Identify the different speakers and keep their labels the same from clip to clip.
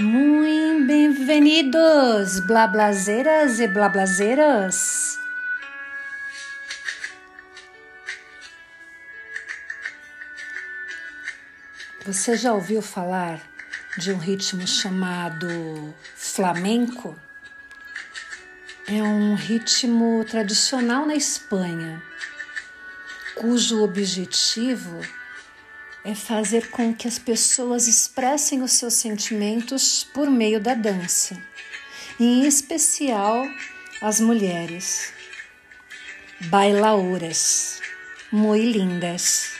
Speaker 1: Muito bem-vindos, blablazeiras e blablazeiras. Você já ouviu falar de um ritmo chamado flamenco? É um ritmo tradicional na Espanha, cujo objetivo fazer com que as pessoas expressem os seus sentimentos por meio da dança, em especial as mulheres. Bailaoras, muito lindas.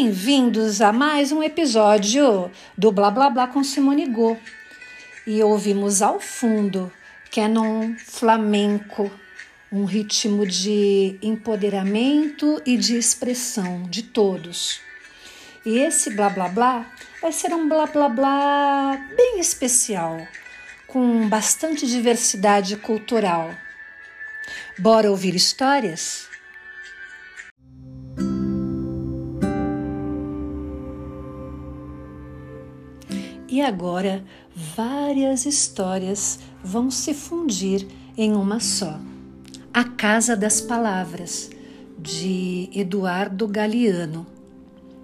Speaker 1: Bem-vindos a mais um episódio do Blá Blá Blá com Simone Go. E ouvimos ao fundo Canon Flamenco, um ritmo de empoderamento e de expressão de todos. E esse blá blá blá vai ser um blá blá blá bem especial, com bastante diversidade cultural. Bora ouvir histórias? E agora várias histórias vão se fundir em uma só. A Casa das Palavras, de Eduardo Galeano.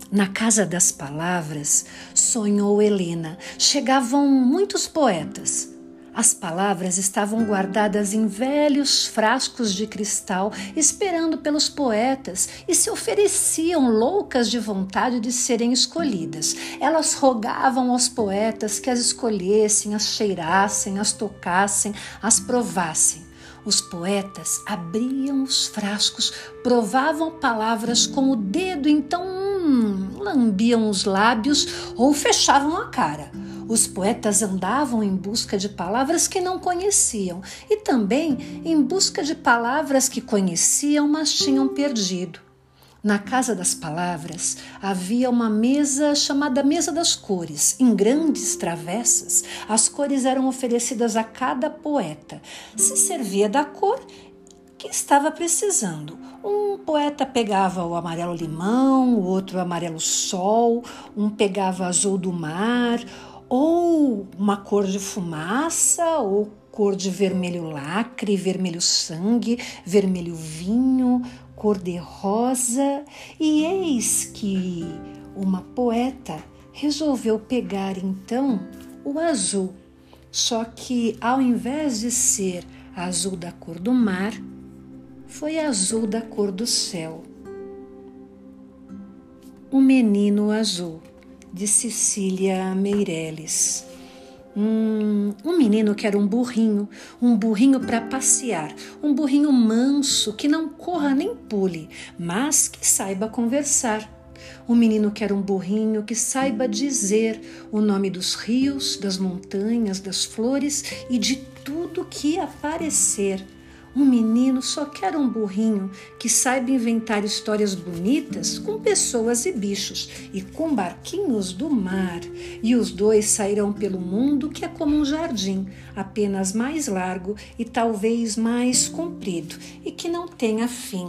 Speaker 1: Na Casa das Palavras, sonhou Helena. Chegavam muitos poetas as palavras estavam guardadas em velhos frascos de cristal, esperando pelos poetas, e se ofereciam loucas de vontade de serem escolhidas. Elas rogavam aos poetas que as escolhessem, as cheirassem, as tocassem, as provassem. Os poetas abriam os frascos, provavam palavras com o dedo, então hum, lambiam os lábios ou fechavam a cara. Os poetas andavam em busca de palavras que não conheciam e também em busca de palavras que conheciam, mas tinham perdido. Na Casa das Palavras havia uma mesa chamada Mesa das Cores. Em grandes travessas, as cores eram oferecidas a cada poeta. Se servia da cor que estava precisando. Um poeta pegava o amarelo limão, o outro o amarelo sol, um pegava azul do mar, ou uma cor de fumaça, ou cor de vermelho lacre, vermelho sangue, vermelho vinho, cor de rosa, e eis que uma poeta resolveu pegar então o azul. Só que ao invés de ser azul da cor do mar, foi azul da cor do céu. O menino azul de Cecília Meirelles. Um, um menino que era um burrinho, um burrinho para passear, um burrinho manso que não corra nem pule, mas que saiba conversar. Um menino que era um burrinho que saiba dizer o nome dos rios, das montanhas, das flores e de tudo que aparecer um menino só quer um burrinho que saiba inventar histórias bonitas com pessoas e bichos e com barquinhos do mar. E os dois sairão pelo mundo que é como um jardim, apenas mais largo e talvez mais comprido e que não tenha fim.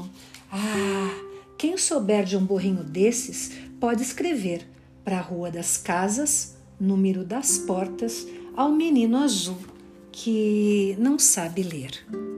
Speaker 1: Ah, quem souber de um burrinho desses pode escrever para a Rua das Casas, número das portas, ao menino azul que não sabe ler.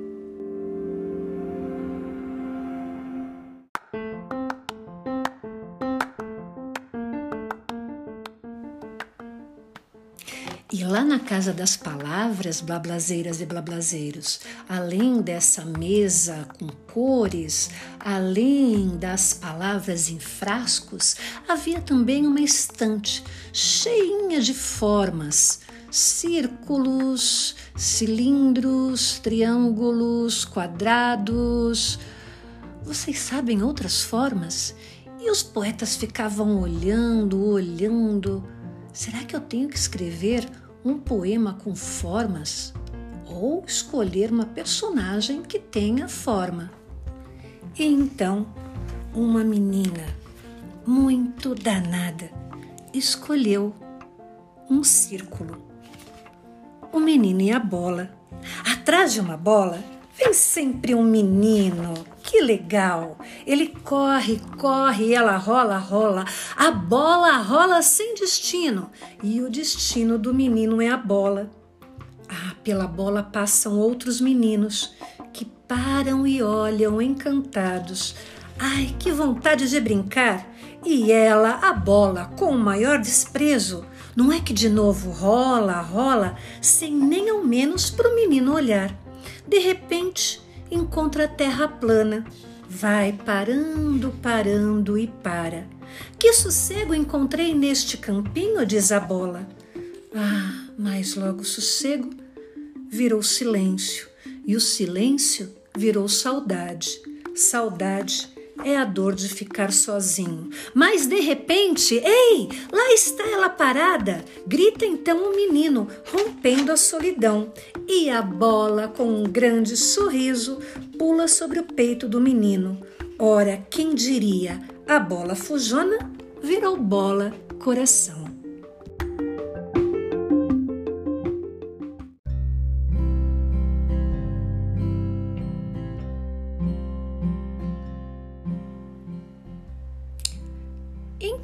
Speaker 1: Casa das Palavras, blablazeiras e blablazeiros, além dessa mesa com cores, além das palavras em frascos, havia também uma estante cheinha de formas, círculos, cilindros, triângulos, quadrados. Vocês sabem outras formas? E os poetas ficavam olhando, olhando Será que eu tenho que escrever um poema com formas? Ou escolher uma personagem que tenha forma? E então, uma menina muito danada escolheu um círculo. O menino e a bola Atrás de uma bola vem sempre um menino. Que legal! Ele corre, corre, ela rola, rola. A bola rola sem destino. E o destino do menino é a bola. Ah, pela bola passam outros meninos que param e olham encantados. Ai, que vontade de brincar! E ela, a bola, com o maior desprezo, não é que de novo rola, rola, sem nem ao menos para o menino olhar. De repente, encontra a terra plana. Vai parando, parando e para. Que sossego encontrei neste campinho, diz a bola. Ah, mas logo sossego virou silêncio, e o silêncio virou saudade. Saudade é a dor de ficar sozinho. Mas de repente, ei, lá está ela parada! Grita então o menino, rompendo a solidão. E a bola, com um grande sorriso, pula sobre o peito do menino. Ora, quem diria? A bola fujona virou bola coração.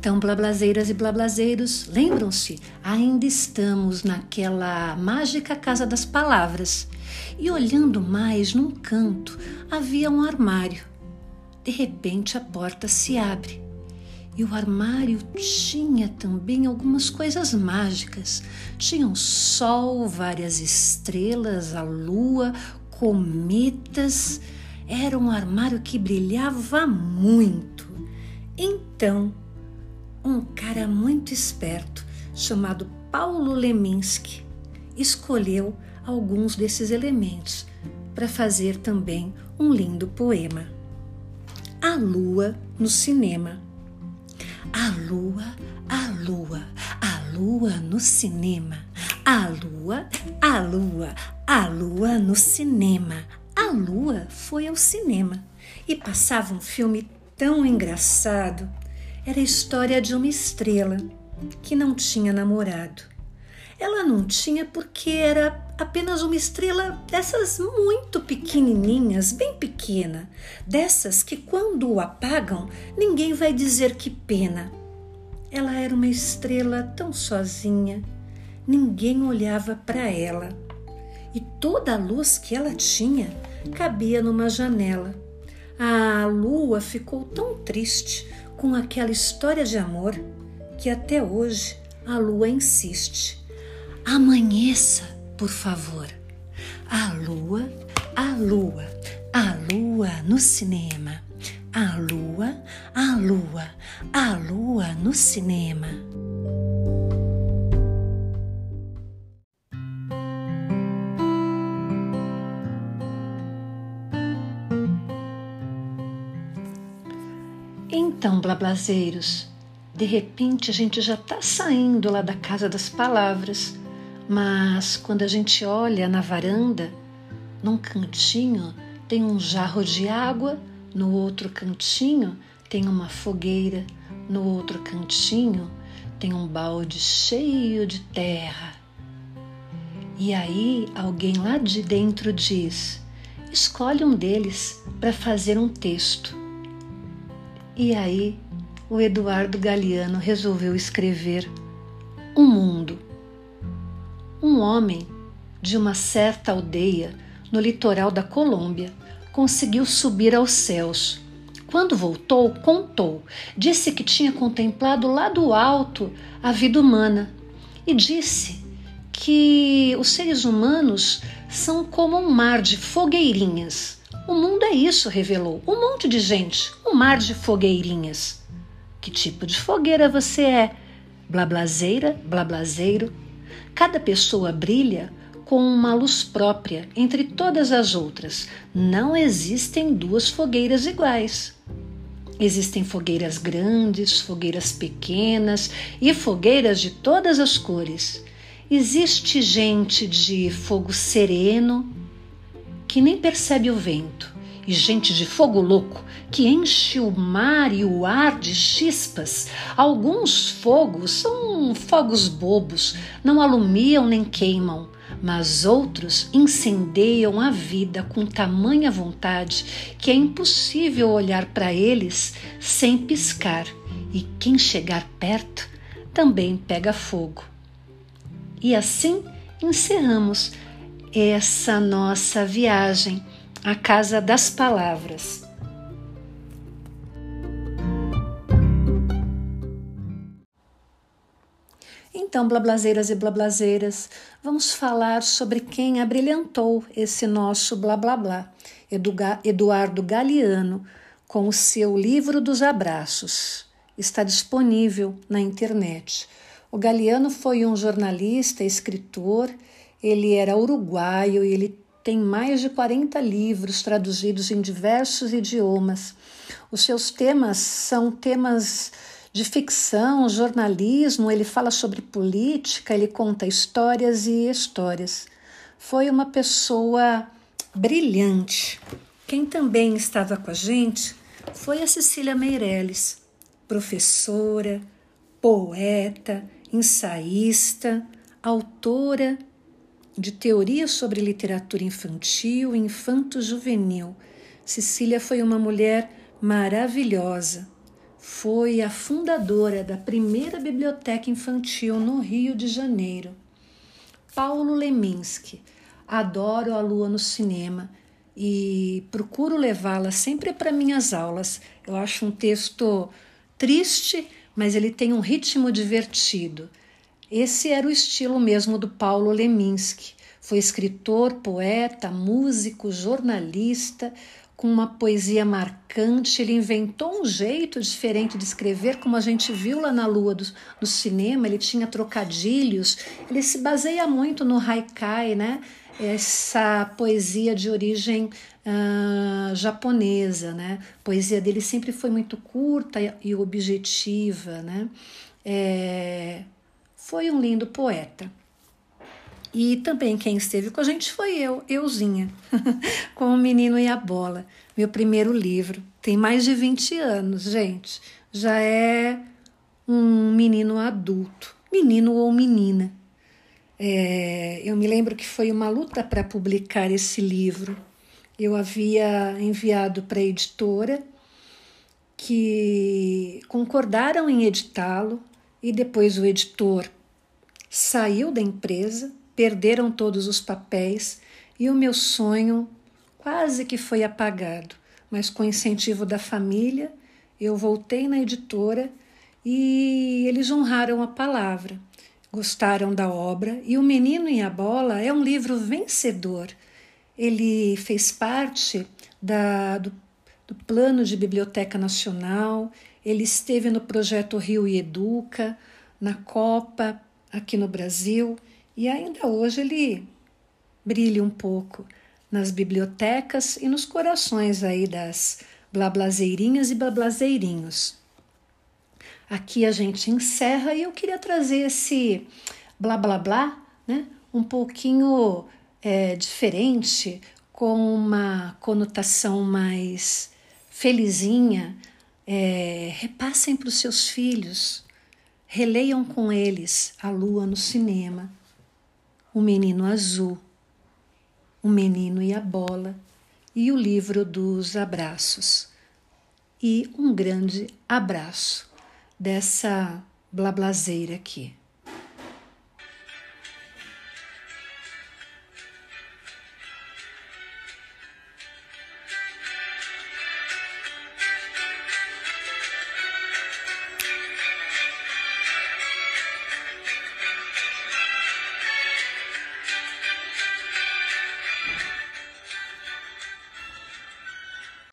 Speaker 1: Então, blablazeiras e blablazeiros, lembram-se? Ainda estamos naquela mágica casa das palavras. E olhando mais num canto, havia um armário. De repente, a porta se abre. E o armário tinha também algumas coisas mágicas. Tinha um sol, várias estrelas, a lua, cometas. Era um armário que brilhava muito. Então, um cara muito esperto chamado Paulo Leminski escolheu alguns desses elementos para fazer também um lindo poema. A lua no cinema. A lua, a lua, a lua no cinema. A lua, a lua, a lua no cinema. A lua foi ao cinema e passava um filme tão engraçado era a história de uma estrela que não tinha namorado. Ela não tinha porque era apenas uma estrela dessas muito pequenininhas, bem pequena, dessas que quando apagam ninguém vai dizer que pena. Ela era uma estrela tão sozinha, ninguém olhava para ela. E toda a luz que ela tinha cabia numa janela. A lua ficou tão triste com aquela história de amor que até hoje a lua insiste. Amanheça, por favor. A lua, a lua, a lua no cinema. A lua, a lua, a lua no cinema. Então, blablazeiros, de repente a gente já está saindo lá da casa das palavras, mas quando a gente olha na varanda, num cantinho tem um jarro de água, no outro cantinho tem uma fogueira, no outro cantinho tem um balde cheio de terra. E aí alguém lá de dentro diz: escolhe um deles para fazer um texto. E aí o Eduardo Galeano resolveu escrever Um Mundo. Um homem de uma certa aldeia no litoral da Colômbia conseguiu subir aos céus. Quando voltou, contou, disse que tinha contemplado lá do alto a vida humana e disse que os seres humanos são como um mar de fogueirinhas o mundo é isso, revelou. Um monte de gente, um mar de fogueirinhas. Que tipo de fogueira você é? Blablazeira, blablazeiro? Cada pessoa brilha com uma luz própria entre todas as outras. Não existem duas fogueiras iguais. Existem fogueiras grandes, fogueiras pequenas e fogueiras de todas as cores. Existe gente de fogo sereno, que nem percebe o vento, e gente de fogo louco que enche o mar e o ar de chispas. Alguns fogos são fogos bobos, não alumiam nem queimam, mas outros incendeiam a vida com tamanha vontade que é impossível olhar para eles sem piscar, e quem chegar perto também pega fogo. E assim encerramos essa nossa viagem à Casa das Palavras. Então, blablazeiras e blablazeiras, vamos falar sobre quem abrilhantou esse nosso blá blá blá. Eduardo Galeano, com o seu livro dos abraços. Está disponível na internet. O Galeano foi um jornalista, escritor, ele era uruguaio e ele tem mais de 40 livros traduzidos em diversos idiomas. Os seus temas são temas de ficção, jornalismo, ele fala sobre política, ele conta histórias e histórias. Foi uma pessoa brilhante. Quem também estava com a gente foi a Cecília Meirelles, professora, poeta, ensaísta, autora de teorias sobre literatura infantil e infanto-juvenil. Cecília foi uma mulher maravilhosa foi a fundadora da primeira biblioteca infantil no Rio de Janeiro. Paulo Leminski. Adoro a lua no cinema e procuro levá-la sempre para minhas aulas. Eu acho um texto triste, mas ele tem um ritmo divertido. Esse era o estilo mesmo do Paulo Leminski. Foi escritor, poeta, músico, jornalista, com uma poesia marcante, ele inventou um jeito diferente de escrever, como a gente viu lá na Lua do, cinema, ele tinha trocadilhos, ele se baseia muito no haikai, né? essa poesia de origem uh, japonesa, né? A poesia dele sempre foi muito curta e objetiva, né? É, foi um lindo poeta. E também quem esteve com a gente foi eu, euzinha, com o Menino e a Bola, meu primeiro livro. Tem mais de 20 anos, gente. Já é um menino adulto, menino ou menina. É, eu me lembro que foi uma luta para publicar esse livro. Eu havia enviado para a editora, que concordaram em editá-lo, e depois o editor saiu da empresa perderam todos os papéis e o meu sonho quase que foi apagado. Mas com incentivo da família, eu voltei na editora e eles honraram a palavra. Gostaram da obra e O Menino e a Bola é um livro vencedor. Ele fez parte da, do, do plano de Biblioteca Nacional, ele esteve no projeto Rio e Educa, na Copa aqui no Brasil e ainda hoje ele brilha um pouco nas bibliotecas e nos corações aí das blablazeirinhas e blablazeirinhos. Aqui a gente encerra e eu queria trazer esse blá blá blá, né? Um pouquinho é, diferente, com uma conotação mais felizinha. É, repassem para os seus filhos, releiam com eles a lua no cinema o Menino Azul, O Menino e a Bola e o livro dos abraços. E um grande abraço dessa blablazeira aqui.